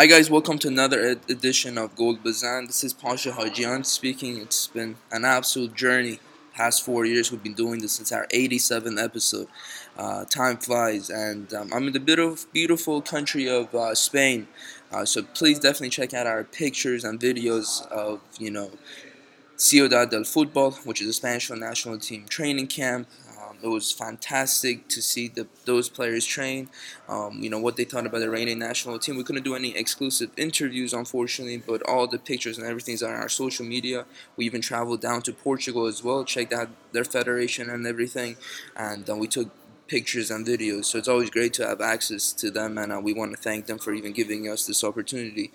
Hi guys, welcome to another ed- edition of Gol Bezan. This is Pasha Hajian speaking. It's been an absolute journey. Past four years, we've been doing this since our 87th episode. Uh, time flies, and um, I'm in the beautiful, beautiful country of uh, Spain. Uh, so please definitely check out our pictures and videos of you know Ciudad del Futbol, which is a Spanish national team training camp. It was fantastic to see the, those players train. Um, you know what they thought about the reigning national team. We couldn't do any exclusive interviews, unfortunately, but all the pictures and everything's on our social media. We even traveled down to Portugal as well, checked out their federation and everything, and uh, we took pictures and videos. So it's always great to have access to them, and uh, we want to thank them for even giving us this opportunity.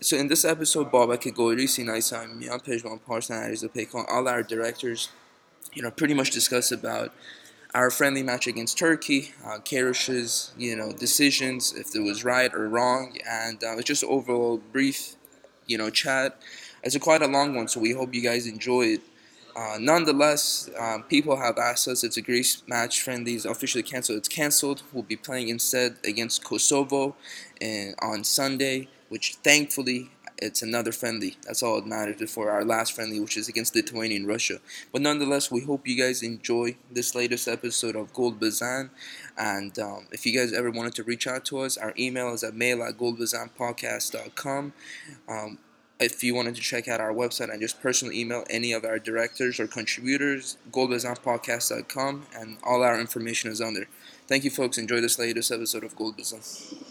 So in this episode, Bob, I could go Lucy Gori, Sina Saimian, Pejman Parson, Alireza Pekon, all our directors, you know, pretty much discuss about our friendly match against Turkey, uh, you know, decisions, if it was right or wrong, and uh, it's just overall brief, you know, chat. It's a quite a long one, so we hope you guys enjoy it. Uh, nonetheless, um, people have asked us if the Greece match friendly is officially canceled. It's canceled. We'll be playing instead against Kosovo and on Sunday, which thankfully it's another friendly. That's all that matters before our last friendly, which is against Lithuania and Russia. But nonetheless, we hope you guys enjoy this latest episode of Gol Bezan. And um, if you guys ever wanted to reach out to us, our email is at mail at goldbazanpodcast.com. Um, if you wanted to check out our website and just personally email any of our directors or contributors, goldbazanpodcast.com, and all our information is on there. Thank you, folks. Enjoy this latest episode of Gol Bezan.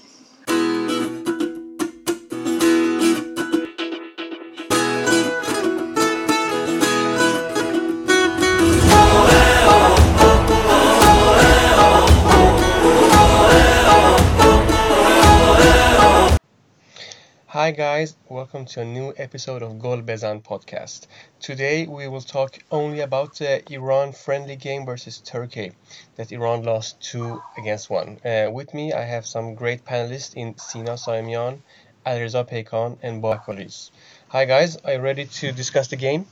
Guys, welcome to a new episode of Gol Bezan podcast. Today we will talk only about the Iran friendly game versus Turkey that Iran lost 2 against 1. Uh, with me I have some great panelists in Sina Saimian, Alireza Pekon and Babak Olis. Hi guys, are you ready to discuss the game?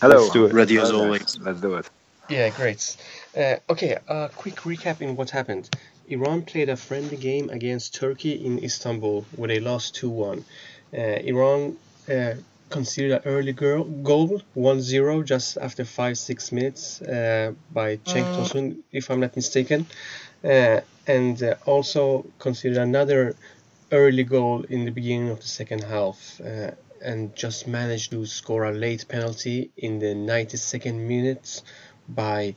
Hello. Let's do it. Ready as always. Let's do it. Yeah, great. Uh, okay, a quick recap in what happened. Iran played a friendly game against Turkey in Istanbul where they lost 2 1. Uh, Iran uh, conceded an early girl, goal 1 0 just after 5 6 minutes uh, by Cenk Tosun, if I'm not mistaken. Uh, and uh, also conceded another early goal in the beginning of the second half. Uh, and just managed to score a late penalty in the 92nd minute by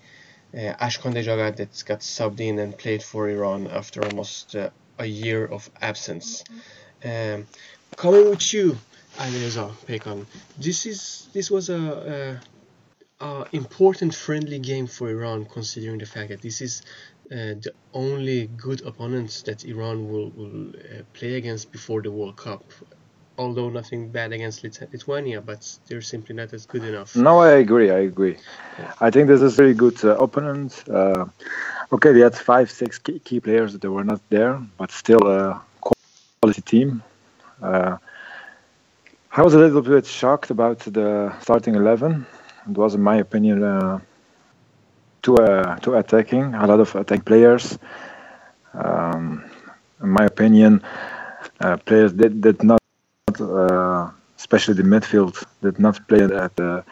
uh, Ashkan Dejagah that got subbed in and played for Iran after almost uh, a year of absence. Um, coming with you, Alireza Pekon, this is this was a, a, a important friendly game for Iran, considering the fact that this is uh, the only good opponent that Iran will will play against before the World Cup. Although nothing bad against Lithuania, but they're simply not as good enough. No, I agree. I agree. I think this is a very good uh, opponent. Uh, okay, they had five, six key, players that were not there, but still a quality team. Uh, I was a little bit shocked about the starting eleven. It was, in my opinion, uh, too uh, too attacking. A lot of attack players. Um, in my opinion, uh, players did, did not, especially the midfield, did not play at the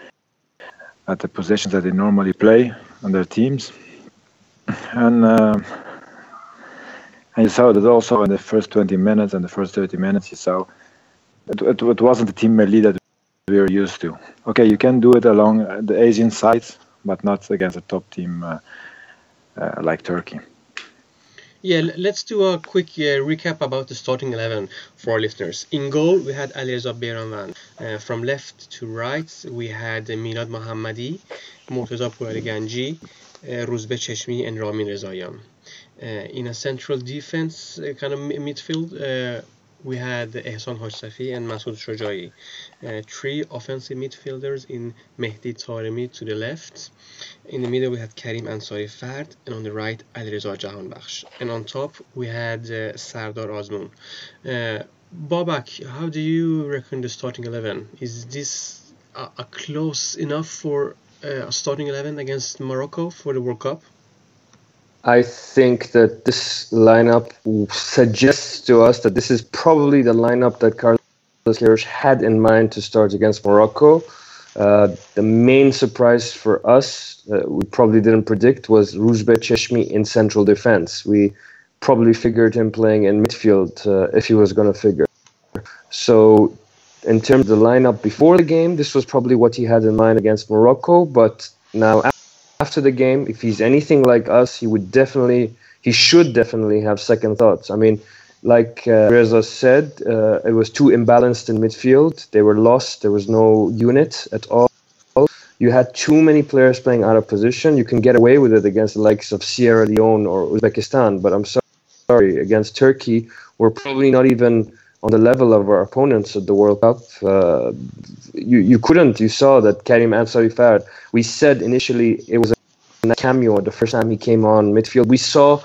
at the positions that they normally play on their teams. And uh, and you saw that also in the first 20 minutes and the first 30 minutes. You saw it, it, it wasn't the team that we were used to. Okay, you can do it along the Asian sides, but not against a top team uh, uh, like Turkey. Yeah, let's do a quick uh, recap about the starting 11 for our listeners. In goal, we had Alireza Beiranvand. Uh, from left to right, we had Milad Mohammadi, Murtaza Pouraliganji, uh, Rouzbeh Cheshmi, and Ramin Rezaeian. Uh, in a central defense uh, kind of midfield, uh, we had Ehsan Hajsafi and Masoud Shojai. Uh, three offensive midfielders in Mehdi Taremi to the left. In the middle, we had Karim Ansari Fard, and on the right, Alireza Jahanbakhsh. And on top, we had uh, Sardar Azmoun. Uh, Babak, how do you reckon the starting 11? Is this a, a close enough for uh, a starting 11 against Morocco for the World Cup? I think that this lineup suggests to us that this is probably the lineup that Carlos Queiroz had in mind to start against Morocco. Uh, the main surprise for us, uh, we probably didn't predict, was Rouzbeh Cheshmi in central defense. We probably figured him playing in midfield uh, if he was going to figure. So, in terms of the lineup before the game, this was probably what he had in mind against Morocco. But now, after the game, if he's anything like us, he would definitely, he should definitely have second thoughts. I mean, like uh, Reza said, uh, it was too imbalanced in midfield. They were lost. There was no unit at all. You had too many players playing out of position. You can get away with it against the likes of Sierra Leone or Uzbekistan, but I'm sorry, against Turkey, we're probably not even on the level of our opponents at the World Cup. Uh, you you couldn't. You saw that Karim Ansari Fard. We said initially it was a cameo the first time he came on midfield. We saw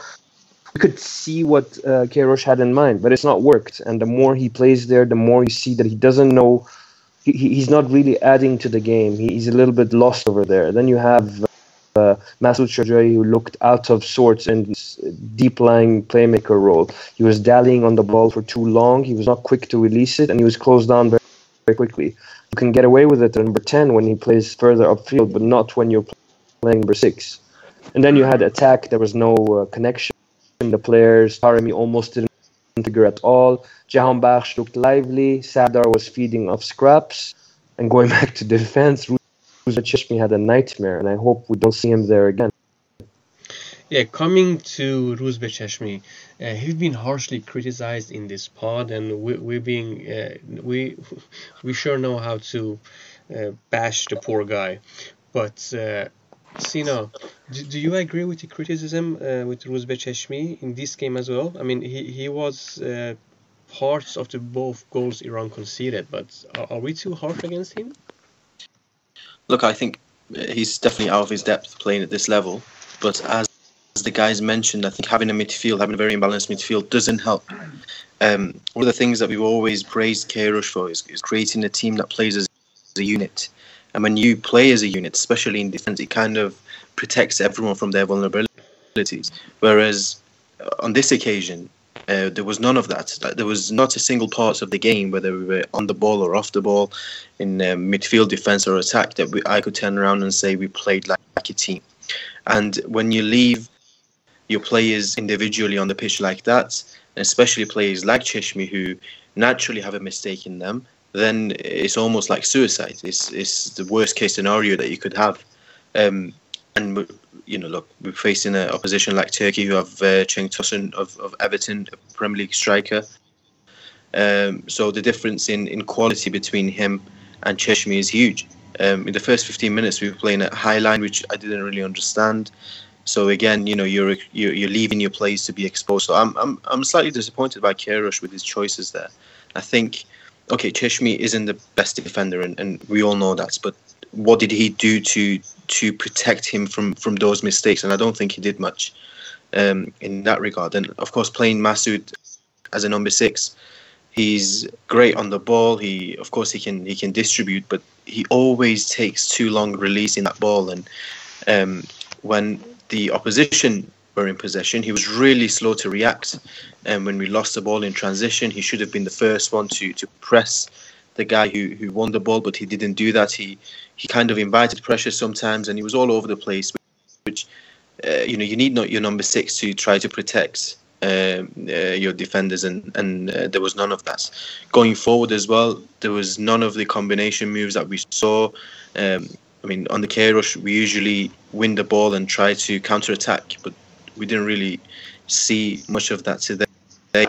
we could see what uh, Queiroz had in mind, but it's not worked. And the more he plays there, the more you see that he doesn't know. He, he's not really adding to the game. He's a little bit lost over there. Then you have uh, Masoud Shojai, who looked out of sorts in deep lying playmaker role. He was dallying on the ball for too long. He was not quick to release it, and he was closed down very, very quickly. You can get away with it at number 10 when he plays further upfield, but not when you're playing number 6. And then you had attack. There was no uh, connection the players. Taremi almost didn't figure at all. Jahan Bakhsh looked lively. Sadar was feeding off scraps. And going back to defense, Cheshmi had a nightmare, and I hope we don't see him there again. Yeah, coming to Rouzbeh Cheshmi, uh, he's been harshly criticized in this pod, and we we being uh, we we sure know how to uh, bash the poor guy, but uh, do, do you agree with the criticism uh, with Rouzbeh Cheshmi in this game as well? I mean, he, he was uh, parts of the both goals Iran conceded, but are, are, we too harsh against him? Look, I think he's definitely out of his depth playing at this level, but as, as the guys mentioned, I think having a midfield, having a very imbalanced midfield doesn't help. Um, one of the things that we've always praised Queiroz for is, is creating a team that plays as a unit. And when you play as a unit, especially in defense, it kind of protects everyone from their vulnerabilities. Whereas on this occasion, uh, there was none of that. There was not a single part of the game, whether we were on the ball or off the ball, in uh, midfield, defense, or attack, that we, I could turn around and say we played like, a team. And when you leave your players individually on the pitch like that, especially players like Cheshmi who naturally have a mistake in them, then it's almost like suicide. It's it's the worst case scenario that you could have. Um, and you know, look, we're facing an opposition like Turkey, who have uh, Cenk Tosun of, of Everton, a Premier League striker. Um, so the difference in, in quality between him and Cheshmi is huge. Um, in the first 15 minutes, we were playing at high line, which I didn't really understand. So again, you know, you're you're, you're leaving your plays to be exposed. So I'm I'm I'm slightly disappointed by Queiroz with his choices there. I think okay, Cheshmi isn't the best defender, and, and we all know that. But what did he do to to protect him from from those mistakes? And I don't think he did much um, in that regard. And of course, playing Masoud as a number six, he's great on the ball. He, of course, he can he can distribute, but he always takes too long releasing that ball. And um, when the opposition were in possession. He was really slow to react, and when we lost the ball in transition, he should have been the first one to to press the guy who, who won the ball, but he didn't do that. He he kind of invited pressure sometimes, and he was all over the place. Which uh, you know you need not your number six to try to protect um, uh, your defenders, and and uh, there was none of that. Going forward as well, there was none of the combination moves that we saw. Um, I mean, on the Queiroz, we usually win the ball and try to counter attack, but we didn't really see much of that today. Uh,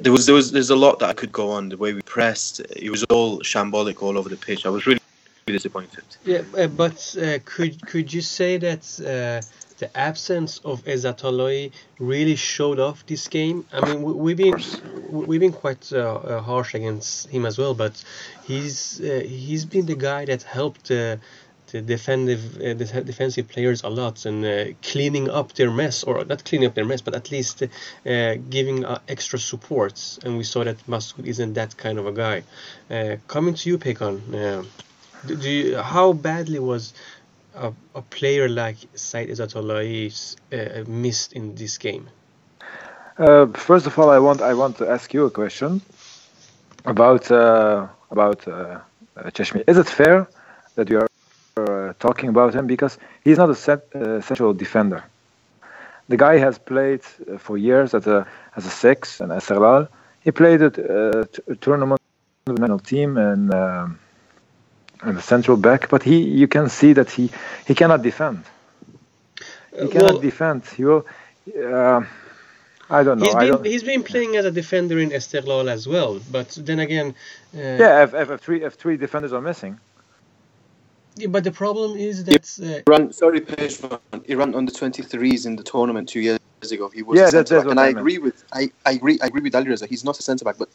there was there was there's a lot that I could go on. The way we pressed, it was all shambolic all over the pitch. I was really, disappointed. Yeah, uh, but uh, could could you say that uh, the absence of Ezatolahi really showed off this game? I mean, we, have been we've been quite uh, harsh against him as well, but he's he's been the guy that helped the defensive uh, the defensive players a lot and uh, cleaning up their mess or not cleaning up their mess but at least uh, giving uh, extra supports and we saw that Masoud isn't that kind of a guy uh, coming to you Pekon uh, do, do you, how badly was a, a player like Said Ezatolahi missed in this game? First of all, I want I want to ask you a question about about Cheshmi. Is it fair that you are talking about him because he's not a set, uh, central defender? The guy has played uh, for years as a as a six and Esteghlal. He played at a tournament with the national team and. Um, and the central back, but he you can see that he he cannot defend. He cannot well, defend. He will. Uh, I don't know. He's been, he's been playing as a defender in Esteghlal as well, but then again. Uh, yeah, if, if, if, three if three defenders are missing. Yeah, but the problem is that uh, Iran, sorry, Pejman, Iran under 23s in the tournament two years ago. He was yeah, a centre back, and I, I agree with I, I agree I agree with Ali Reza. He's not a centre back, but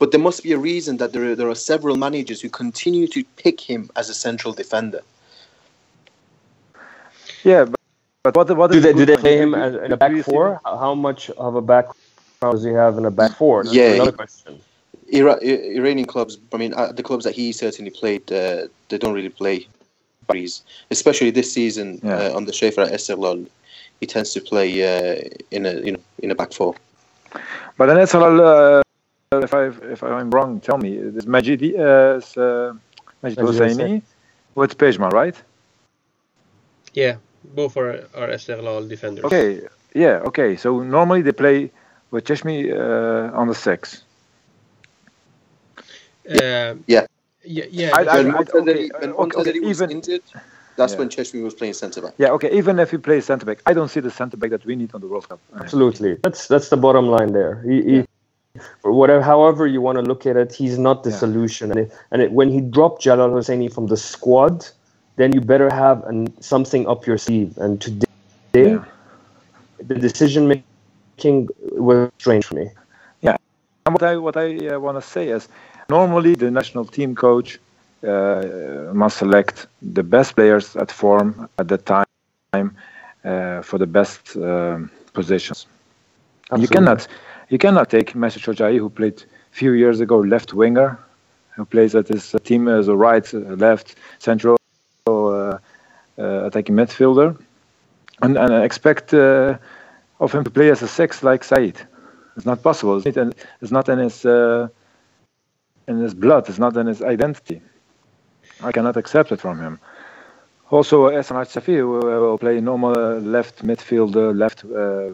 but there must be a reason that there are, there are several managers who continue to pick him as a central defender. Yeah, but, but what, what do they do they play him as, in a back four? How much of a back does he have in a back four? That's yeah, another question. Ira- Iranian clubs, I mean, uh, the clubs that he certainly played, uh, they don't really play bodies, especially this season yeah. uh, on the Schäfer Esteghlal. He tends to play uh, in a you know in a back four. But then Esteghlal, uh, if I if I'm wrong, tell me. Is Majid uh, Majid Hosseini with Pejman, right? Yeah, both are are Esteghlal defenders. Okay, yeah, okay. So normally they play with Cheshmi uh, on the six. Uh, yeah. Yeah, yeah. I, I, when okay, okay, okay, was even, injured, that's yeah. when Cheshmi was playing centre back. Yeah, okay. Even if he plays centre back, I don't see the centre back that we need on the World Cup. Absolutely, that's that's the bottom line there. He, yeah. he, whatever, however you want to look at it, he's not the yeah. solution. And it, and it, when he dropped Jalal Hosseini from the squad, then you better have an, something up your sleeve. And today, yeah. the decision making was strange for me. Yeah, and what I what I uh, want to say is Normally, the national team coach uh, must select the best players at form at the time uh, for the best um, positions. Absolutely. You cannot, you cannot take Masoud Shojai, who played a few years ago left winger, who plays at his team as a right, uh, left, central uh, uh, attacking midfielder, and, and expect uh, of him to play as a six like Said. It's not possible. It's not in his in his blood, it's not in his identity. I cannot accept it from him. Also, Ehsan Safi will play normal uh, left midfielder, left uh,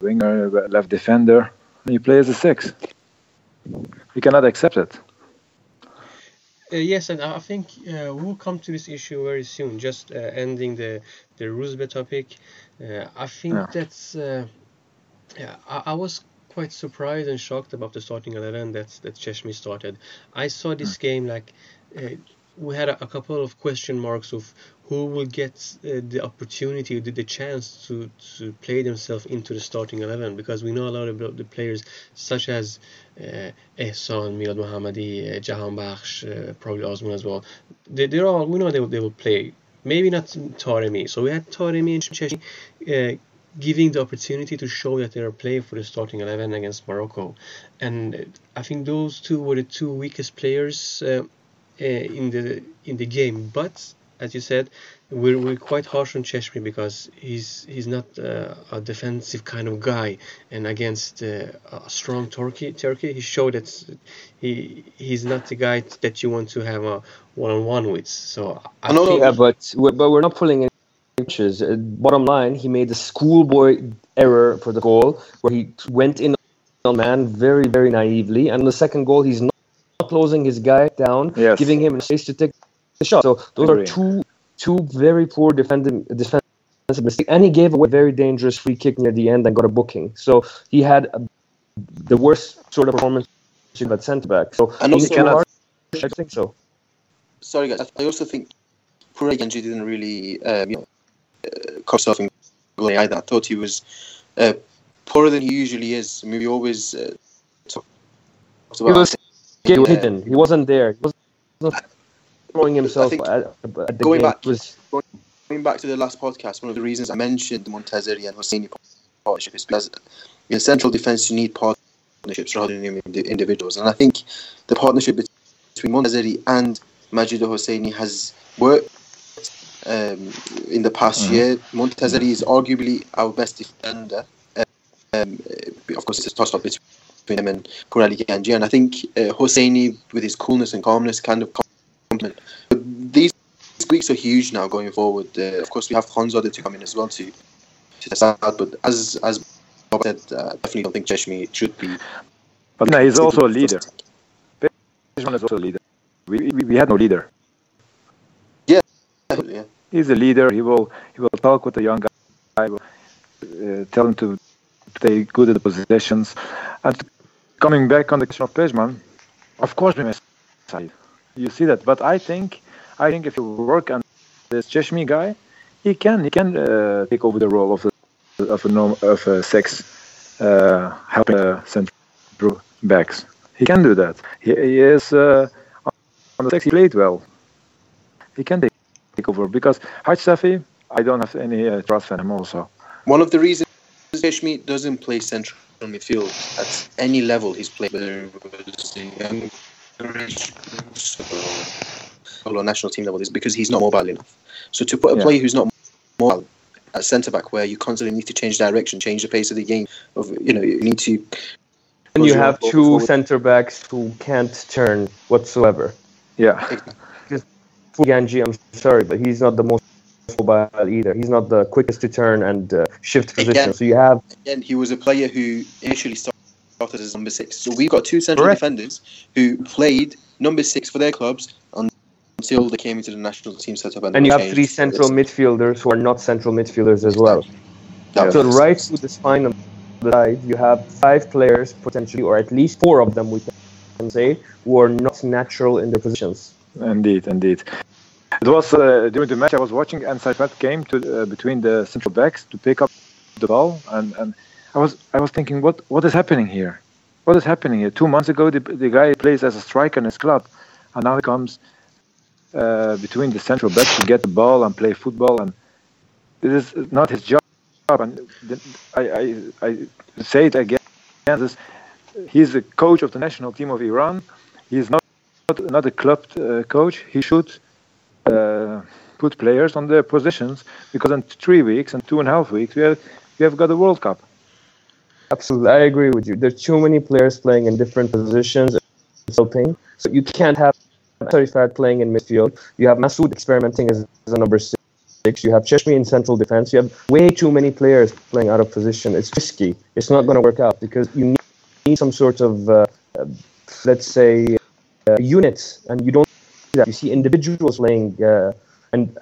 winger, left defender. And you play as a six. We cannot accept it. Uh, yes, and I think uh, we'll come to this issue very soon. Just uh, ending the the Rouzbeh topic, uh, I think yeah. that's yeah. I, I was quite surprised and shocked about the starting 11 that that Cheshmi started. I saw this hmm. game like uh, we had a, a, couple of question marks of who will get uh, the opportunity, the, the chance to, to play themselves into the starting 11 because we know a lot of the players such as uh, Ehsan, Milad Mohammadi, uh, Jahan Bakhsh, uh, probably Azmoun as well. They, they're all, we know they will, they will play. Maybe not Taremi. So we had Taremi and Cheshmi uh, giving the opportunity to show that they are playing for the starting 11 against Morocco. And I think those two were the two weakest players uh, uh, in the in the game. But as you said, we're, we're quite harsh on Cheshmi because he's he's not uh, a defensive kind of guy. And against uh, a strong Turkey, Turkey, he showed that he he's not the guy that you want to have a one-on-one with. So I no, think, yeah, but but we're not pulling inches. Uh, bottom line, he made the schoolboy error for the goal where he went in on man very, very naively. And the second goal, he's not closing his guy down, yes. giving him a space to take the shot. So those are two two very poor defending defensive mistakes. And he gave away a very dangerous free kick near the end and got a booking. So he had a, the worst sort of performance at centre back. So and also, cannot, I think so. Sorry guys, I also think Puraganji didn't really um, you know, Kosov and either. I thought he was uh, poorer than he usually is. I mean, we always uh, talk about. He was uh, hidden. He wasn't there. He wasn't throwing himself at, at, the going game. Back, was... Going back to the last podcast, one of the reasons I mentioned the Montazeri and Hosseini partnership is because in central defence you need partnerships rather than individuals. And I think the partnership between Montazeri and Majid Hosseini has worked um, in the past Mhm. year. Montazeri is arguably our best defender. Um, of course, it's a toss up between him and Pouraliganji, and I think uh, Hosseini, with his coolness and calmness, kind of complement. But these Greeks are huge now going forward. Uh, of course, we have Khanzadeh to come in as well to to the side, but as as Bob said, uh, definitely don't think Cheshmi should be. But no, he's also a leader. Pejman is also a leader. We, we, we had no leader. He's a leader. He will he will talk with the young guy, will, uh, tell him to stay good at the positions. And coming back on the question of Pejman, of course we miss Said. You see that, but I think I think if you work on this Cheshmi guy, he can he can uh, take over the role of a of a norm, of a six, uh, helping uh, central backs. He can do that. He, he is uh, on the six. He played well. He can take, take over because Haj Safi, I don't have any uh, trust in him also. One of the reasons Cheshmi doesn't play central midfield at any level he's played, whether it was the young national team level, is because he's not mobile enough. So to put a Yeah. player who's not mobile at centre back, where you constantly need to change direction, change the pace of the game, of you know, you need to. And you have two center backs who can't turn whatsoever. Yeah, Ganji, I'm sorry, but he's not the most mobile either. He's not the quickest to turn and uh, shift position. Again. So you have Again, he was a player who initially started as number six. So we've got two central Correct. defenders who played number six for their clubs until they came into the national team setup. And, and you have three central midfielders who are not central midfielders as well. That So right through the spine of the side, you have five players potentially, or at least four of them we can say, who are not natural in their positions. Indeed, indeed. It was uh, during the match I was watching, and Saifat came to uh, between the central backs to pick up the ball, and, and I was I was thinking, what what is happening here? What is happening here? Two months ago, the, the guy plays as a striker in his club, and now he comes uh, between the central backs to get the ball and play football, and this is not his job. And I I, I say it again, he's the coach of the national team of Iran. He's not not, not a club uh, coach. He should uh, put players on their positions because in three weeks and two and a half weeks we have we have got a World Cup. Absolutely, I agree with you. There are too many players playing in different positions. Helping. So you can't have Sarifat playing in midfield. You have Masoud experimenting as, as a number six. You have Cheshmi in central defense. You have way too many players playing out of position. It's risky. It's not going to work out because you need, some sort of, uh, let's say, units, and you don't see that. You see individuals playing, uh, and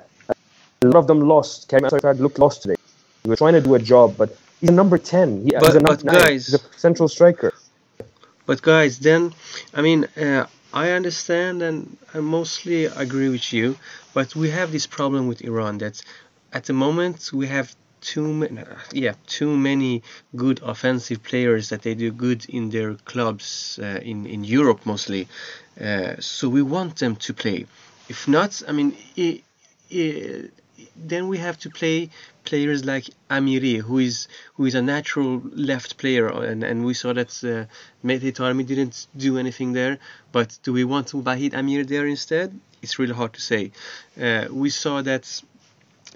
a lot of them lost. Karim Sarifat looked lost today. We were trying to do a job, but he's a number 10. He, But- he's a but number nine. guys- he's a central striker. But guys, then I mean, uh, I understand and I mostly agree with you, but we have this problem with Iran that at the moment we have too many, yeah, too many good offensive players that they do good in their clubs uh, in in Europe mostly. Uh, so we want them to play. If not, I mean, i i then we have to play players like Amiri, who is who is a natural left player, and, and we saw that uh, Taremi didn't do anything there. But do we want Wahid Amir there instead? It's really hard to say. Uh, we saw that,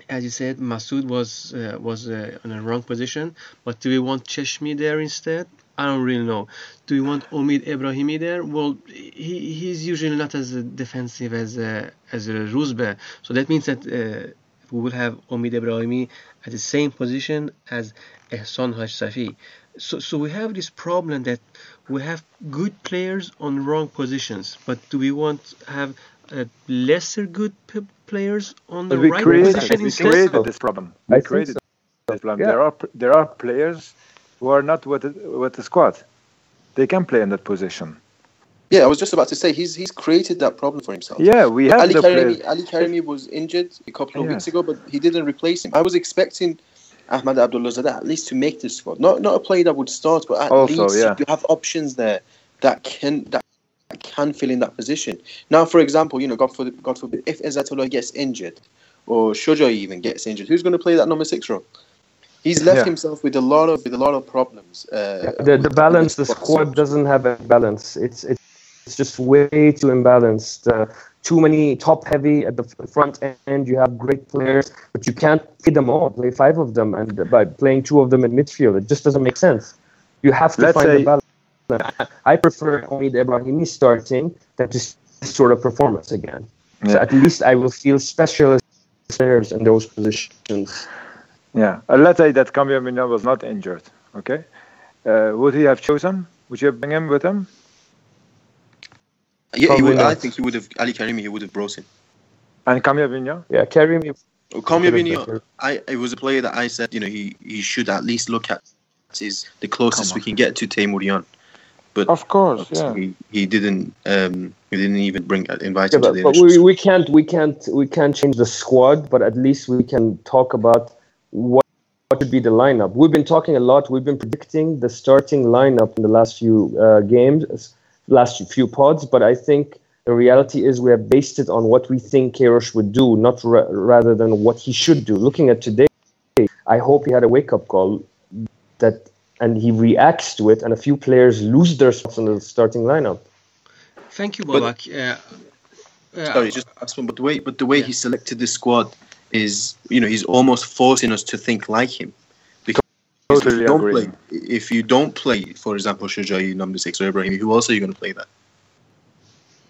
as you said, Masoud was uh, was uh, in a wrong position. But do we want Cheshmi there instead? I don't really know. Do we want Omid Ebrahimi there? Well, he, he's usually not as defensive as uh, as uh, Rouzbeh. So that means that uh, we will have Omid Ebrahimi at the same position as Ehsan Haj Safi. So, so we have this problem that we have good players on wrong positions, but do we want have uh, lesser good p- players on the right created, position we created this problem. I We think created so. this problem. Yeah. There are there are players who are not with the, with the squad. They can play in that position. Yeah, I was just about to say he's he's created that problem for himself. Yeah, we have Ali the Karimi. Ali Karimi was injured a couple of Yeah. weeks ago, but he didn't replace him. I was expecting Ahmad Abdullah at least to make this squad. Not not a player that would start, but at Also, least yeah. you have options there that can that can fill in that position. Now, for example, you know, God forbid, God forbid if Izzatullah gets injured or Shuja even gets injured, who's going to play that number six role? He's left Yeah. himself with a lot of with a lot of problems. Uh, the, the balance, the with squad doesn't have a balance. It's it's, it's just way too imbalanced. Uh, too many top heavy at the front end. You have great players, but you can't feed them all. Play five of them, and by playing two of them in midfield, it just doesn't make sense. You have to Let's find say- the balance. I prefer Omid Ebrahimi starting than just this sort of performance again. So at least I will feel specialist players in those positions. Yeah, uh, let's say that Kamyabinia was not injured. Okay, uh, would he have chosen? Would you bring him with him? Yeah, he Probably would, I think he would have Ali Karimi. He would have brought him. And Kamyabinia? Yeah, carry me. Kamia Could've been Vinio, I it was a player that I said you know he, he should at least look at is the closest we can get to Teymourian. But Of course, he, he didn't um, he didn't even bring invite Yeah, him to but, the but we, we can't we can't we can't change the squad, but at least we can talk about what what would be the lineup. We've been talking a lot. We've been predicting the starting lineup in the last few uh, games, last few pods. But I think the reality is we have based it on what we think Queiroz would do, not ra- rather than what he should do. Looking at today, I hope he had a wake up call that and he reacts to it, and a few players lose their spots in the starting lineup. Thank you, But- Babak. Uh, uh, Sorry, just last one. But the way but the way Yeah. he selected the squad is you know he's almost forcing us to think like him. Because if Totally you don't agree. play, if you don't play, for example, Shojai number six or Ibrahim, who else are you going to play that?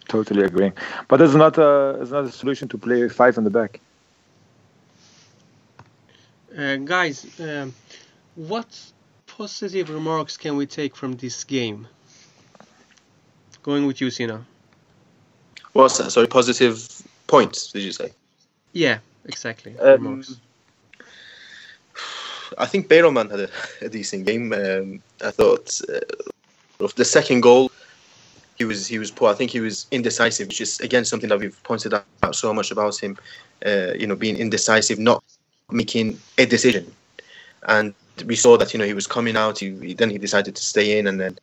Totally agreeing. But it's not a it's not a solution to play five in the back. Uh, guys, um, what positive remarks can we take from this game? Going with you, Sina. What's that? Sorry, positive points. Did you say? Yeah, exactly. Um, remarks. I think Beiranvand had a, a decent game. Um, I thought uh, of the second goal, he was he was poor. I think he was indecisive, which is again something that we've pointed out so much about him. Uh, you know, being indecisive, not making a decision, and we saw that you know he was coming out. He, he then he decided to stay in, and then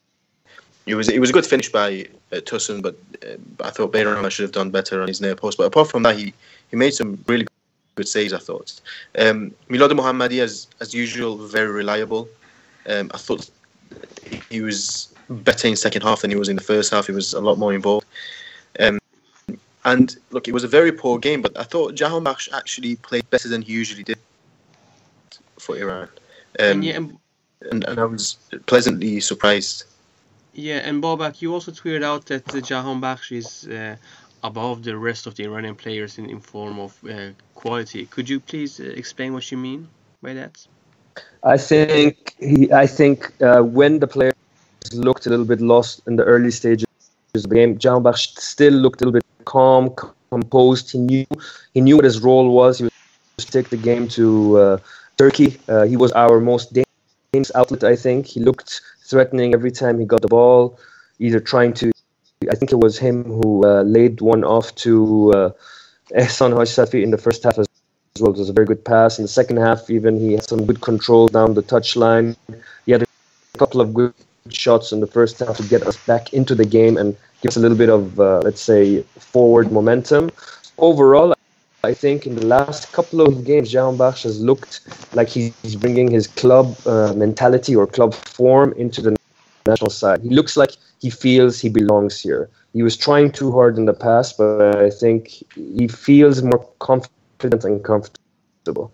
it was it was a good finish by uh, but uh, I thought Beiranvand should have done better on his near post. But apart from that, he he made some really good saves. I thought. Um, Milad Mohammadi, as as usual, very reliable. Um, I thought he was better in second half than he was in the first half. He was a lot more involved. Um, and look, it was a very poor game, but I thought Jahan actually played better than he usually did for Iran. Um, and yeah, and, and, and I was pleasantly surprised. yeah, and Babak, you also tweeted out that uh, Jahan Bakhsh is uh, above the rest of the Iranian players in, in form of uh, quality. Could you please uh, explain what you mean by that? I think he. I think uh, when the players looked a little bit lost in the early stages of the game, Jahanbakhsh still looked a little bit calm, composed. He knew he knew what his role was. He was to take the game to uh, Turkey. Uh, he was our most dangerous outlet. I think he looked threatening every time he got the ball, either trying to. I think it was him who uh, laid one off to uh, Ehsan Hajsafi in the first half as well. It was a very good pass. In the second half, even he had some good control down the touchline. He had a couple of good shots in the first half to get us back into the game and give us a little bit of, uh, let's say, forward momentum. Overall, I think in the last couple of games, Jahan Bakhsh has looked like he's bringing his club uh, mentality or club form into the national side. He looks like he feels he belongs here. He was trying too hard in the past, but I think he feels more confident confident and comfortable.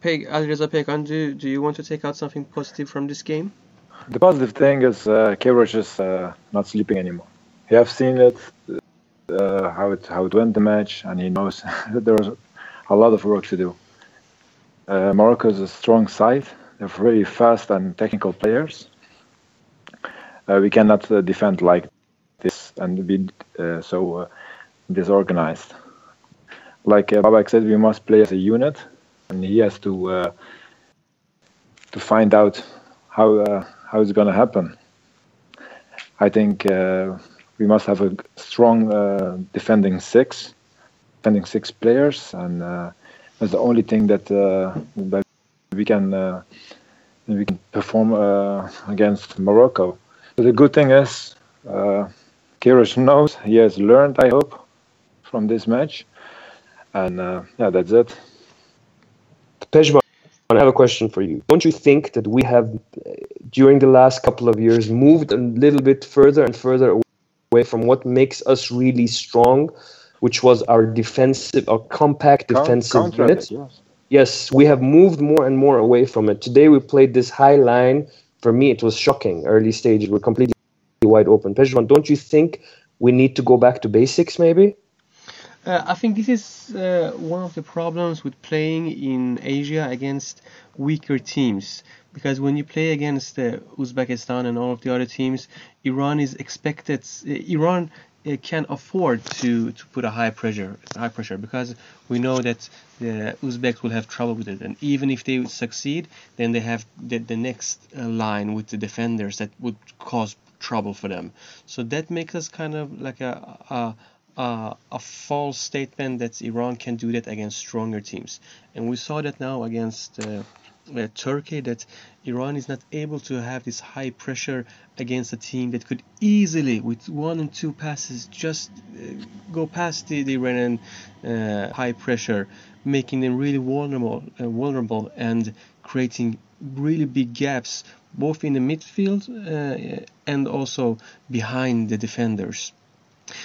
Peg, Alireza Pekon, do, do you want to take out something positive from this game? The positive thing is uh, Queiroz is uh, not sleeping anymore. He have seen it, uh, how it how it went the match, and he knows that there's a lot of work to do. Uh, Morocco is a strong side. They're very fast and technical players. Uh, we cannot uh, defend like this and be uh, so uh, disorganized. Like uh, Babak said, we must play as a unit, and he has to to find out how how it's going to happen. I think we must have a strong uh, defending six, defending six players, and uh, that's the only thing that uh, we can uh, we can perform uh, against Morocco. But the good thing is, uh, Queiroz knows he has learned. I hope from this match, and uh, yeah, that's it. Pejman, I have a question for you. Don't you think that we have, during the last couple of years, moved a little bit further and further away from what makes us really strong, which was our defensive, our compact Count- defensive counter unit. yes. Yes, we have moved more and more away from it. Today we played this high line. For me, it was shocking. Early stages were completely wide open. Pejman, don't you think we need to go back to basics, maybe? Uh, I think this is uh, one of the problems with playing in Asia against weaker teams. Because when you play against uh, Uzbekistan and all of the other teams, Iran is expected. Uh, Iran uh, can afford to, to put a high pressure, high pressure, because we know that the Uzbeks will have trouble with it. And even if they succeed, then they have the, the next uh, line with the defenders that would cause trouble for them. So that makes us kind of like a, a uh, a false statement that Iran can do that against stronger teams. And we saw that now against uh, uh, Turkey that Iran is not able to have this high pressure against a team that could easily, with one and two passes, just uh, go past the, the Iranian uh, high pressure, making them really vulnerable, uh, vulnerable and creating really big gaps both in the midfield uh, and also behind the defenders.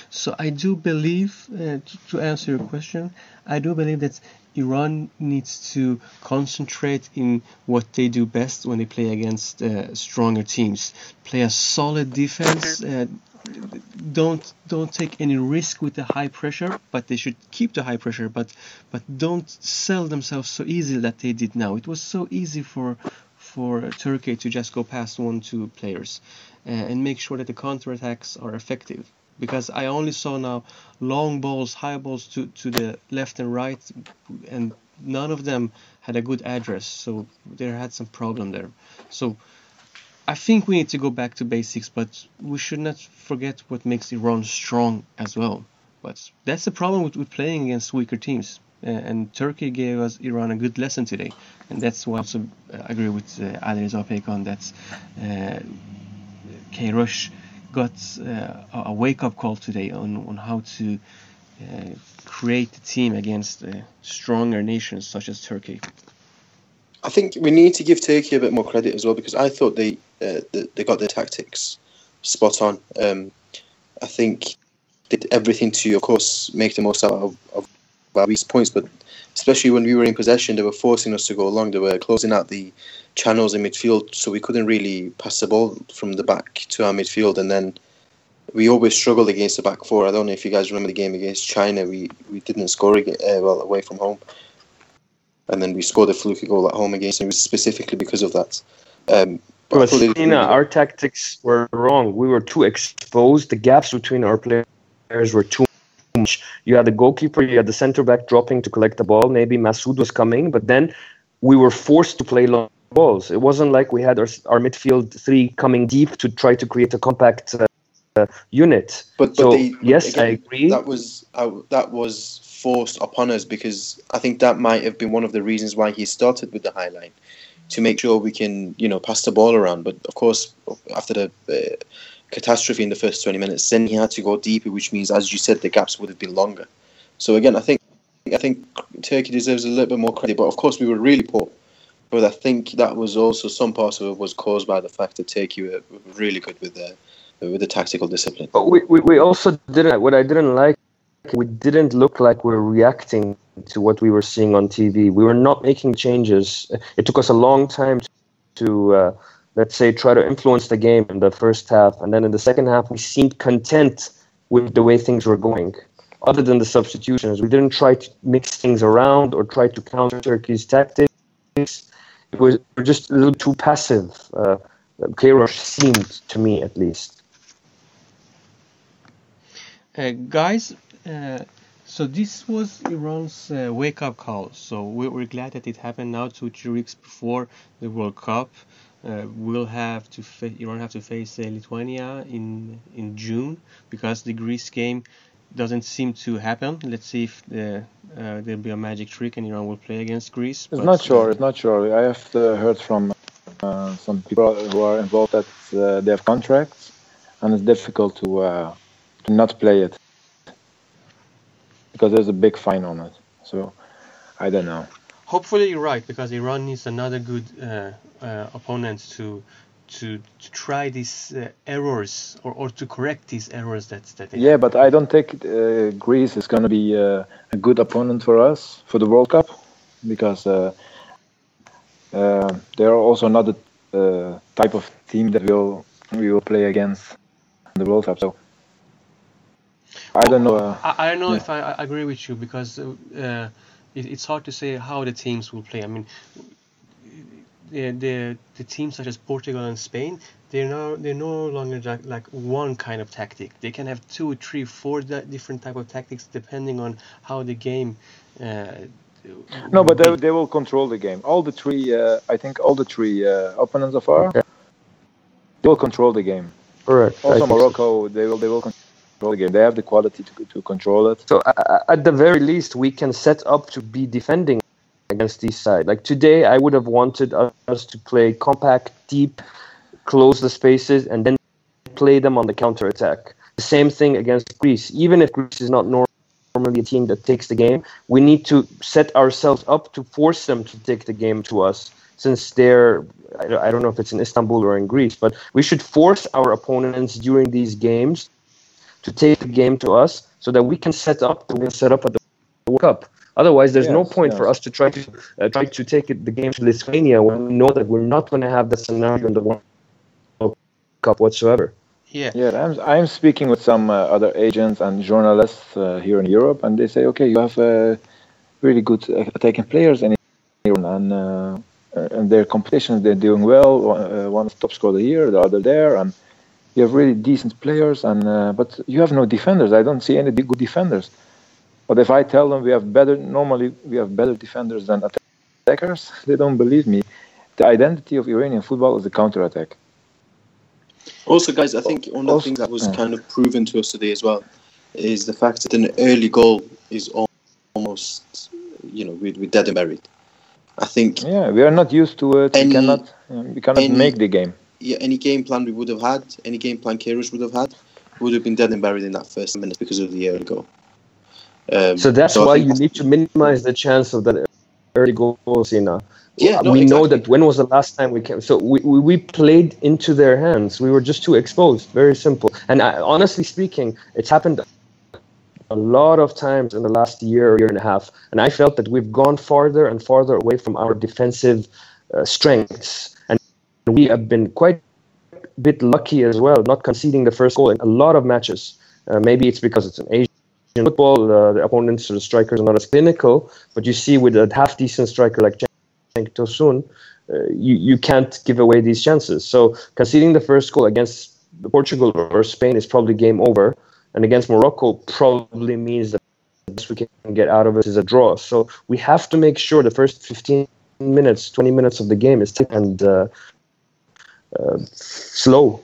So I do believe, uh, to, to answer your question, I do believe that Iran needs to concentrate in what they do best when they play against uh, stronger teams. Play a solid defense. Uh, don't don't take any risk with the high pressure, but they should keep the high pressure. But but don't sell themselves so easily that they did now. It was so easy for for Turkey to just go past one two players uh, and make sure that the counterattacks are effective because I only saw now long balls, high balls to, to the left and right, and none of them had a good address. So there had some problem there. So I think we need to go back to basics, but we should not forget what makes Iran strong as well. But that's the problem with, with playing against weaker teams. Uh, and Turkey gave us Iran a good lesson today, and that's why I also uh, agree with uh, Ali Reza Pekon that uh, Queiroz got uh, a wake up call today on, on how to uh, create a team against uh, stronger nations such as Turkey. I think we need to give Turkey a bit more credit as well because I thought they uh, they, they got their tactics spot on. Um, I think did everything to, of course, make the most out of, of weak points, but especially when we were in possession, they were forcing us to go along. They were closing out the channels in midfield, so we couldn't really pass the ball from the back to our midfield. And then we always struggled against the back four. I don't know if you guys remember the game against China. We we didn't score again, uh, well away from home, and then we scored a fluky goal at home against them. It was specifically because of that. Um, but I But thought they did Sina, really well. our tactics were wrong. We were too exposed. The gaps between our players were too. You had the goalkeeper, you had the center back dropping to collect the ball. Maybe Masoud was coming, but then we were forced to play long balls. It wasn't like we had our, our midfield three coming deep to try to create a compact uh, uh, unit. But, but So, they, yes, again, I agree. That was uh, that was forced upon us because I think that might have been one of the reasons why he started with the high line to make sure we can you know pass the ball around. But of course, after the uh, catastrophe in the first twenty minutes, then he had to go deeper, which means, as you said, the gaps would have been longer. So again, I think I think Turkey deserves a little bit more credit. But of course, we were really poor. But I think that was also some part of it was caused by the fact that Turkey were really good with the with the tactical discipline. But we, we, we also didn't, what I didn't like, we didn't look like we were reacting to what we were seeing on TV. We were not making changes. It took us a long time to, uh, let's say, try to influence the game in the first half. And then in the second half, we seemed content with the way things were going. Other than the substitutions, we didn't try to mix things around or try to counter Turkey's tactics. It was just a little too passive. Uh, Queiroz seemed to me, at least. Uh, guys, uh, so this was Iran's uh, wake up call. So we- we're glad that it happened now, two, three weeks before the World Cup. Uh, we'll have to fa- Iran have to face uh, Lithuania in in June because the Greece game doesn't seem to happen. Let's see if the, uh, there'll be a magic trick and Iran will play against Greece. It's not sure. uh, It's not sure. I have uh, heard from uh, some people who are involved that uh, they have contracts, and it's difficult to uh, to not play it because there's a big fine on it. So I don't know. Hopefully you're right because Iran needs another good uh, uh, opponent to to, to try these uh, errors or, or to correct these errors that that Yeah, but I don't think uh, Greece is going to be uh, a good opponent for us for the World Cup because uh, they are also not the uh, type of team that will we will play against in the World Cup. So I don't know. Uh, I, I don't know Yeah. if I, I agree with you because it's hard to say how the teams will play. I mean, the the, the teams such as Portugal and Spain, they're no they're no longer like, like one kind of tactic. They can have two, three, four di- different type of tactics depending on how the game. Uh, no, but they, will they will control the game. All the three, uh, I think, all the three uh, opponents of ours, Yeah. they will control the game. Correct. Also, think so. Morocco, they will they will control the game. They have the quality to to control it. So uh, at the very least, we can set up to be defending against these side. Like today, I would have wanted us to play compact, deep, close the spaces, and then play them on the counter attack. The same thing against Greece. Even if Greece is not normally a team that takes the game, we need to set ourselves up to force them to take the game to us. Since they're, I don't know if it's in Istanbul or in Greece, but we should force our opponents during these games to take the game to us so that we can set up we can set up at the World Cup. Otherwise, there's no Yes, point for us to try to uh, try to take it, the game to Lithuania when we know that we're not going to have the scenario in the World Cup whatsoever. yeah. Yeah, I'm I'm speaking with some uh, other agents and journalists uh, here in Europe, and they say, okay, you have uh, really good uh, attacking players in Iran, and uh, and their competitions they're doing well. One- Uh, one top scorer here, the other there, and you have really decent players, and uh, but you have no defenders. I don't see any good defenders. But if I tell them we have better, normally we have better defenders than attackers, they don't believe me. The identity of Iranian football is a counter attack. Also, guys, I think one of the things that was kind of proven to us today as well is the fact that an early goal is almost, you know, we we dead and buried. I think Yeah, we are not used to it. Any- we cannot, we cannot any- make the game. Yeah, any game plan we would have had, any game plan Queiroz would have had, would have been dead and buried in that first minute because of the early goal. Um, So that's I why you need to minimize the chance of that early goal, Sina. Yeah, no, we know that when was the last time we came? So we, we, we played into their hands. We were just too exposed. Very simple. And I, honestly speaking, it's happened a lot of times in the last year or year and a half. And I felt that we've gone farther and farther away from our defensive uh, strengths. We have been quite a bit lucky as well, not conceding the first goal in a lot of matches. Uh, maybe it's because it's an Asian football, uh, the opponents or the strikers are not as clinical. But you see, with a half decent striker like Cenk Tosun, uh, you, you can't give away these chances. So conceding the first goal against Portugal or Spain is probably game over. And against Morocco probably means that we can get out of it is a draw. So we have to make sure the first 15 minutes, 20 minutes of the game is tight and uh, uh, slow.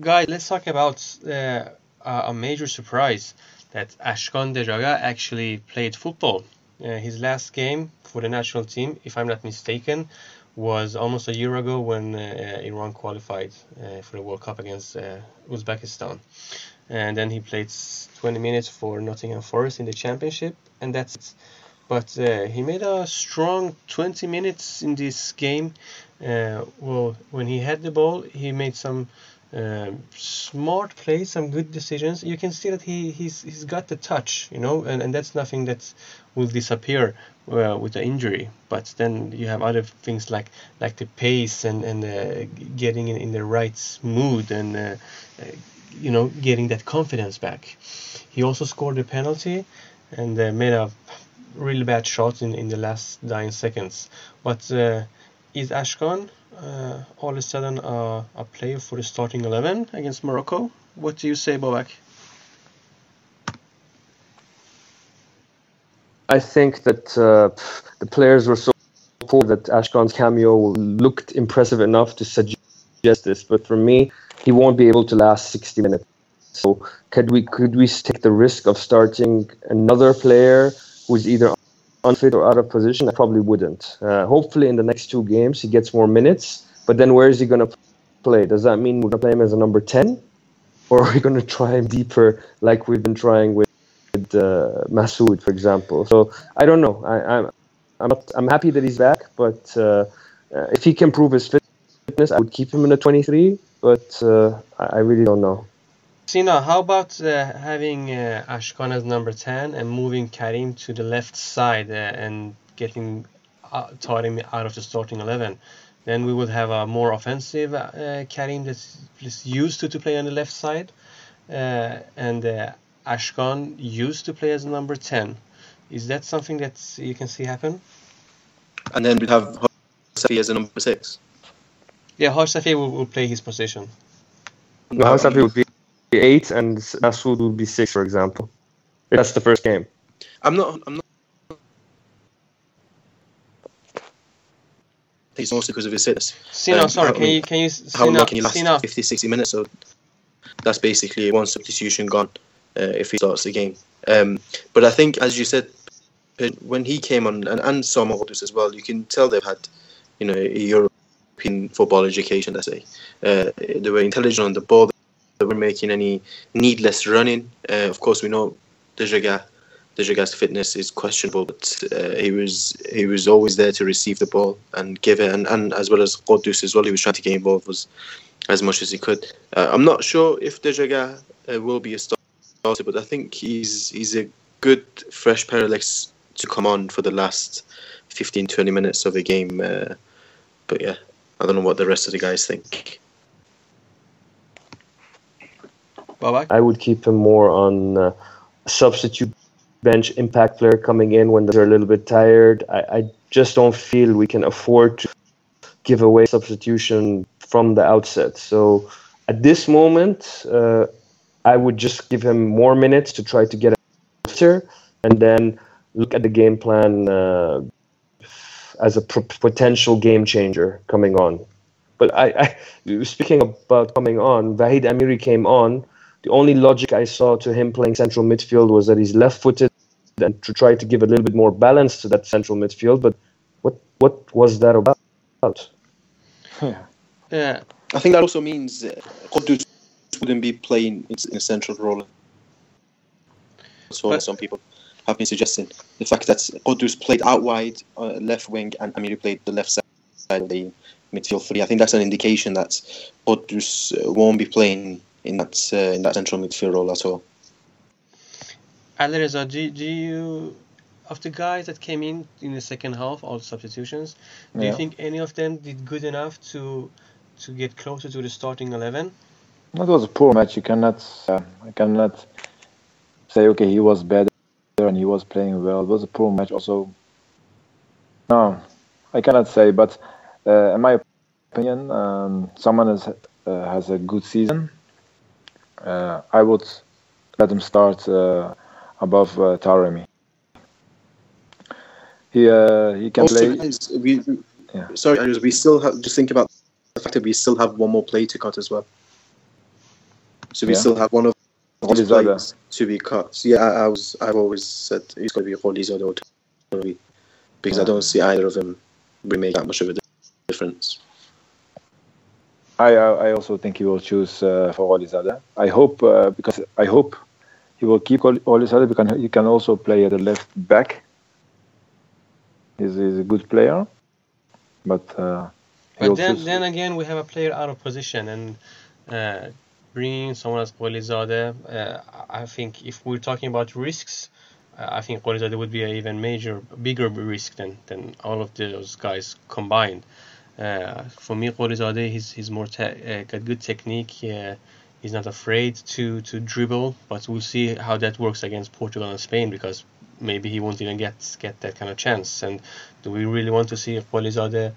Guys, let's talk about uh, a major surprise that Ashkan Dejagah actually played football. Uh, his last game for the national team, if I'm not mistaken, was almost a year ago when uh, Iran qualified uh, for the World Cup against uh, Uzbekistan. And then he played 20 minutes for Nottingham Forest in the championship, and that's it. But uh, he made a strong 20 minutes in this game. Uh, well, when he had the ball, he made some um, smart plays, some good decisions. You can see that he he's he's got the touch, you know, and, and that's nothing that will disappear uh, with the injury. But then you have other things like like the pace and and uh, getting in, in the right mood and uh, uh, you know getting that confidence back. He also scored a penalty and uh, made a really bad shot in, in the last nine seconds. But uh, is Ashkan uh, all of a sudden uh, a player for the starting 11 against Morocco? What do you say, Bobak? I think that uh, the players were so poor that Ashkan's cameo looked impressive enough to suggest this. But for me, he won't be able to last 60 minutes. So could we could we take the risk of starting another player who's either unfit or out of position? I probably wouldn't. Uh, hopefully, in the next two games, he gets more minutes. But then, where is he going to play? Does that mean we're going to play him as a number 10? Or are we going to try him deeper like we've been trying with? with uh, for example. So I don't know. I, I'm I'm not, I'm happy that he's back, but uh, uh, if he can prove his fitness, I would keep him in the 23, but uh, I really don't know. Sina, how about uh, having uh, Ashkan as number 10 and moving Karim to the left side uh, and getting uh, Tarim out of the starting 11? Then we would have a more offensive uh, Karim that's, that's used to, to play on the left side, uh, and uh, Ashkan used to play as number 10. Is that something that you can see happen? And then we'd have Safi as a number six. Yeah, Haj Safi will, will play his position. No, Haj would be eight, and Masoud would be six, for example. That's the first game. I'm not. I'm not. It's mostly because of his fitness. Sina, Um, sorry, how- can you can you How Sina, long can he last? Sina, 50, 60 minutes. So that's basically one substitution gone uh, if he starts the game. Um, but I think, as you said, when he came on, and, and some others as well, you can tell they've had, you know, a European football education. Let's say uh, they were intelligent on the ball. They weren't making any needless running. Uh, of course, we know Dejagah. Dejagah's fitness is questionable, but uh, he was he was always there to receive the ball and give it, and, and as well as Ghoddos as well, he was trying to get involved as much as he could. Uh, I'm not sure if Dejagah uh, will be a starter, but I think he's he's a good fresh pair of legs to come on for the last 15 20 minutes of a game. Uh, but yeah, I don't know what the rest of the guys think. I would keep him more on uh, substitute bench impact player coming in when they're a little bit tired. I, I just don't feel we can afford to give away substitution from the outset. So at this moment, uh, I would just give him more minutes to try to get after, and then look at the game plan uh, as a potential game changer coming on. But I, I, speaking about coming on, Vahid Amiri came on. The only logic I saw to him playing central midfield was that he's left-footed and to try to give a little bit more balance to that central midfield. But what what was that about? Yeah, yeah. I think that also means uh, Ghoddos wouldn't be playing in, in a central role. So But- some people have been suggesting the fact that Ghoddos played out wide, uh, left wing, and Amiri played the left side of the midfield three. I think that's an indication that Ghoddos uh, won't be playing in that uh, in that central midfield role at all. Alireza, do, do you of the guys that came in in the second half, all substitutions, do you think any of them did good enough to to get closer to the starting eleven? That was a poor match. You cannot, uh, I cannot say okay he was better and he was playing well. It was a poor match. Also, no, I cannot say. But uh, in my opinion, um, someone has uh, has a good season. Uh, I would let him start uh, above uh, Taremi. He uh, he can Also, play. guys, we, Yeah. sorry, Andrews, we still have just think about the fact that we still have one more play to cut as well. So we Yeah. still have one of those Gholizadeh. plays to be cut. So, yeah, I, I was I've always said it's going to be Gholizadeh or Toby because I don't see either of them really make that much of a difference. I I I also think he will choose uh, for Olizada. I hope uh, because I hope he will keep Ol- Olizada because he can also play at the left back. He's, he's a good player, but uh, But then choose- then again, we have a player out of position and. Uh, Bringing in someone as Gholizadeh, uh, I think if we're talking about risks, uh, I think Gholizadeh would be an even major, bigger risk than, than all of those guys combined. Uh, for me, Gholizadeh, he's, he's more te- uh, got good technique. Uh, he's not afraid to, to dribble, but we'll see how that works against Portugal and Spain because maybe he won't even get get that kind of chance. And do we really want to see Gholizadeh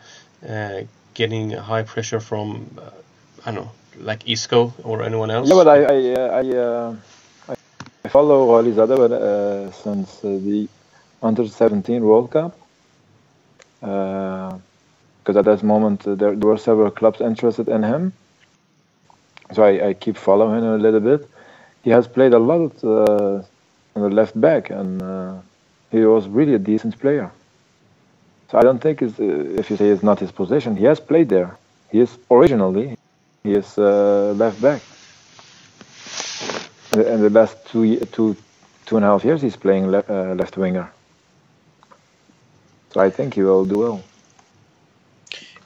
uh, getting high pressure from, uh, I don't know, like Isco or anyone else? Yeah, but I I uh, I, uh, I follow uh, since the under 17 World Cup. Because at that moment uh, there, were several clubs interested in him, so I, I keep following him a little bit. He has played a lot uh, on the left back, and uh, he was really a decent player. So I don't think it's, uh, if you say it's not his position, he has played there. He is originally he is uh, left back. In the last two, two, two and a half years, he's playing uh, left winger. So I think he will do well.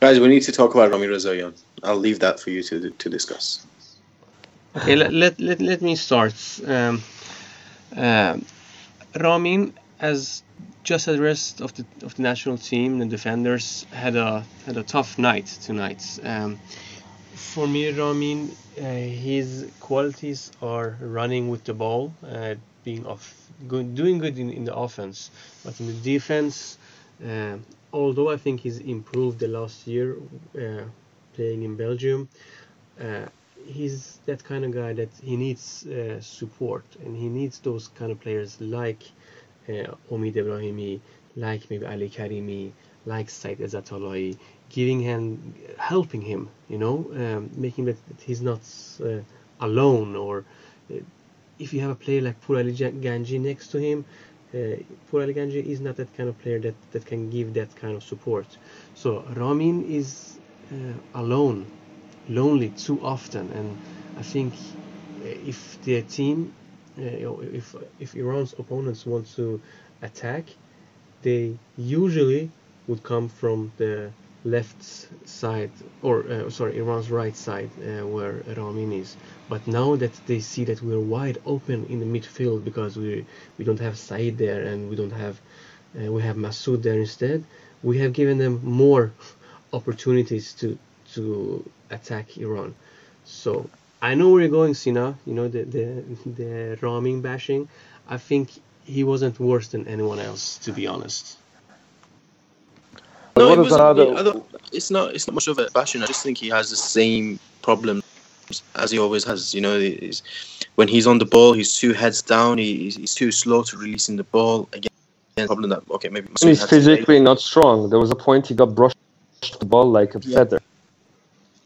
Guys, we need to talk about Ramin Rezaeian. I'll leave that for you to to discuss. Okay, let, let, let, let me start. Um, um Ramin, as just as the rest of the of the national team, the defenders had a had a tough night tonight. Um, for me, Ramin, uh, his qualities are running with the ball, uh, being off, good, doing good in, in the offense, but in the defense, uh, although I think he's improved the last year uh, playing in Belgium, uh, he's that kind of guy that he needs uh, support and he needs those kind of players like uh, Omid Ebrahimi, like maybe Ali Karimi, like Said Ezatolahi, giving him, helping him, you know, um, making that he's not uh, alone. Or uh, if you have a player like Pourali Ganji next to him, uh, Pouraliganji is not that kind of player that, that can give that kind of support. So Ramin is uh, alone, lonely too often, and I think uh, if the team uh, if if Iran's opponents want to attack, they usually would come from the left side or uh, sorry Iran's right side uh, where Ramin is but now that they see that we're wide open in the midfield because we we don't have Said there and we don't have uh, we have Masoud there instead we have given them more opportunities to to attack Iran so I know where you're going, Sina. You know the the the Ramin bashing. I think he wasn't worse than anyone else, to be honest. No, it wasn't, it's not. It's not much of a bashing. I just think he has the same problems as he always has. You know, he's, when he's on the ball, he's two heads down. He, he's too slow to releasing the ball. Again, problem that okay, maybe he's physically not strong. There was a point he got brushed the ball like a yeah. feather.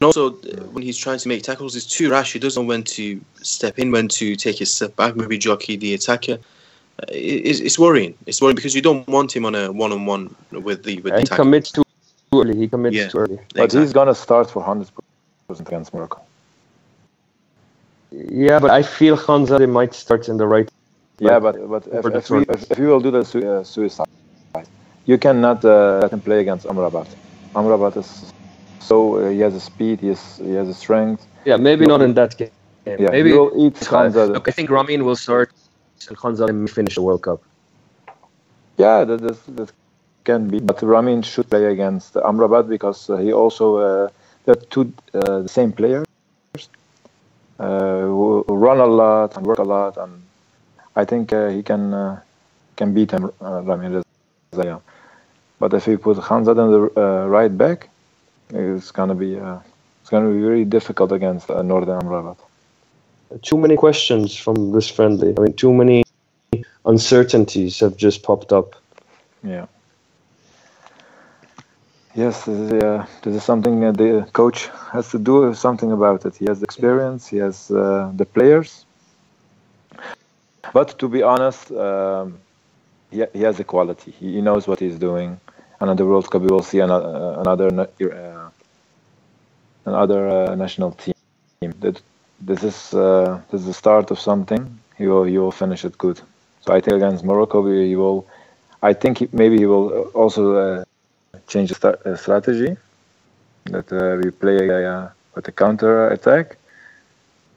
And also, when he's trying to make tackles, he's too rash. He doesn't know when to step in, when to take his step back, maybe jockey the attacker. Uh, it's, it's worrying. It's worrying because you don't want him on a one-on-one with the with yeah, the He commits too early. He commits yeah, too early. But exactly. he's gonna start for hundred percent against Morocco. Yeah, but I feel Khanzadeh might start in the right. Yeah, but but if, if, we, if, if, we will do the su- uh, suicide, you cannot uh, let him play against Amrabat. Amrabat is so uh, he has a speed, he has he has a strength. Yeah, maybe not in that game. Yeah, maybe he will eat Khanzadeh. Look, I think Ramin will start Khanzadeh may finish the World Cup. Yeah, that, can be, but Ramin should play against Amrabat because uh, he also uh, they're two uh, the same players uh, who run a lot and work a lot, and I think uh, he can can beat him, Ramin Reza. But if he put Khanzadeh on the right back, it's gonna be uh, it's gonna be very difficult against uh, Nordin Amrabat. Too many questions from this friendly. I mean, too many uncertainties have just popped up. Yeah. Yes, this is, uh, this is something uh, the coach has to do something about it. He has the experience, he has uh, the players. But to be honest, um, he, he has the quality. He, he knows what he's doing another World Cup, we will see another uh, another uh, another uh, national team. That this is this is the start of something. He will he will finish it good. So I think against Morocco, he will. I think he, maybe he will also change the strategy that uh, we play uh, with a counter attack.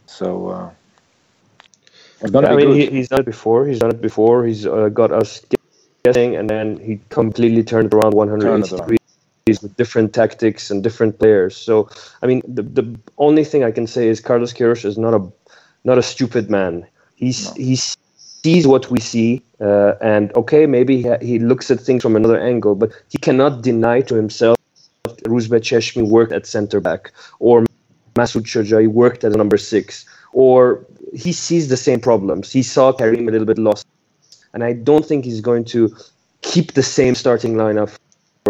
So uh, it's gonna I mean, he, he's done it before. He's done it before. He's got us guessing, and then he completely turned around 180 degrees with different tactics and different players. So, I mean, the the only thing I can say is Carlos Queiroz is not a not a stupid man. He's no. he sees what we see, uh, and okay, maybe he, he looks at things from another angle, but he cannot deny to himself Rouzbeh Cheshmi worked at center back, or Masoud Shojai worked at number six, or he sees the same problems. He saw Karim a little bit lost and I don't think he's going to keep the same starting lineup.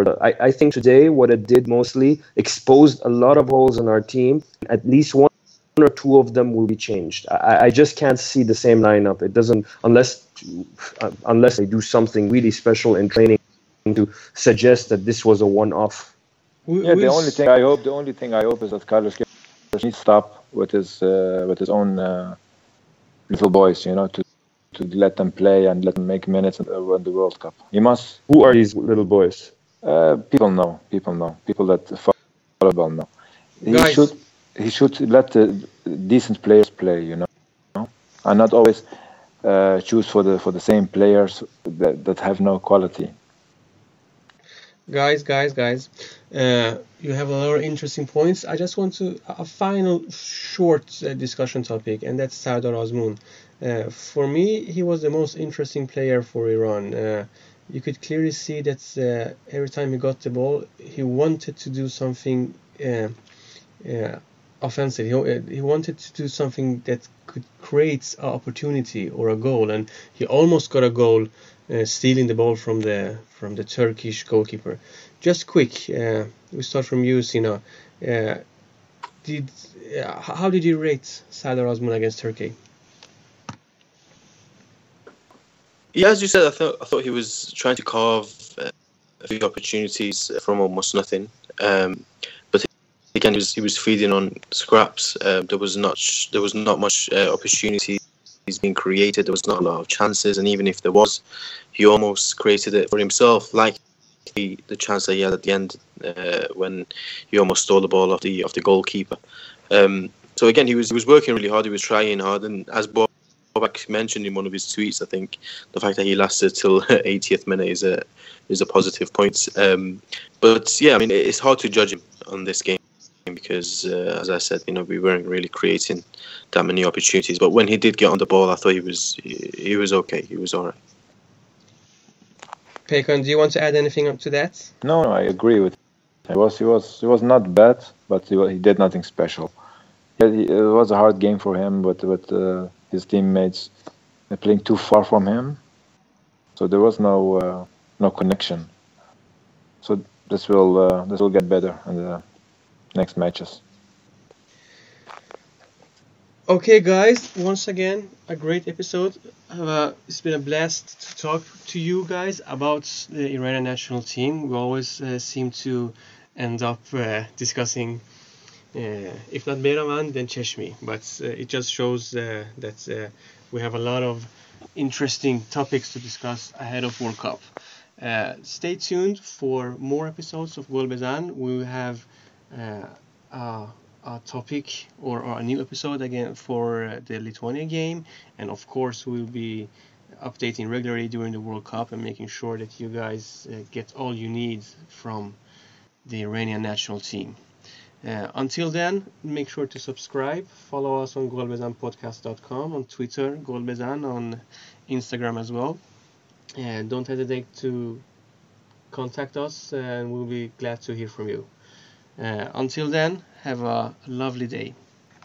I, I think today what it did mostly exposed a lot of holes in our team. At least one or two of them will be changed. I, I just can't see the same lineup. It doesn't unless uh, unless they do something really special in training to suggest that this was a one-off. Yeah, the only thing I hope the only thing I hope is that Carlos needs to stop with his uh, with his own uh, little boys. You know to to let them play and let them make minutes in the World Cup. You must. Who are these little boys? Uh, people know. People know. People that volleyball know. He Guys. should he should let the decent players play, you know, and not always uh, choose for the for the same players that, that have no quality. guys guys guys uh, you have a lot of interesting points i just want to a final short uh, discussion topic and that's sardar azmoun uh, for me he was the most interesting player for iran uh, you could clearly see that uh, every time he got the ball he wanted to do something uh, uh, offensive he, uh, he wanted to do something that could create an opportunity or a goal and he almost got a goal uh, stealing the ball from the from the Turkish goalkeeper. Just quick, uh, we start from you, Sina. Did how did you rate Sardar Azmoun against Turkey? Yeah, as you said, I thought I thought he was trying to carve uh, a few opportunities from almost nothing. Um, but again, he was he was feeding on scraps. Uh, there was not there was not much uh, opportunities being created. There was not a lot of chances, and even if there was, he almost created it for himself, like the, the chance that he had at the end uh, when he almost stole the ball off the off the goalkeeper. Um, so again, he was he was working really hard. He was trying hard, and as Bob Bobak mentioned in one of his tweets, I think the fact that he lasted till 80th minute is a is a positive point. Um, but yeah, I mean, it's hard to judge him on this game because, uh, as I said, you know, we weren't really creating that many opportunities. But when he did get on the ball, I thought he was he, he was okay. He was all right. Pekon, do you want to add anything up to that? No, no, I agree with. He was he was he was not bad, but he, wa- he did nothing special. He, it was a hard game for him, but but uh, his teammates playing too far from him, so there was no uh, no connection. So this will uh, this will get better in the next matches. Okay, guys, once again, a great episode. Uh, it's been a blast to talk to you guys about the Iranian national team. We always uh, seem to end up uh, discussing, if not Meraman, then Cheshmi. But uh, it just shows uh, that uh, we have a lot of interesting topics to discuss ahead of World Cup. Uh, stay tuned for more episodes of Golbezan. We will have uh, uh, a topic or, or a new episode again for uh, the Lithuania game, and of course we'll be updating regularly during the World Cup and making sure that you guys uh, get all you need from the Iranian national team. Uh, until then, make sure to subscribe. Follow us on golbezanpodcast.com, on Twitter, Golbezan, on Instagram as well. And don't hesitate to contact us, and we'll be glad to hear from you. Uh, until then, have a lovely day.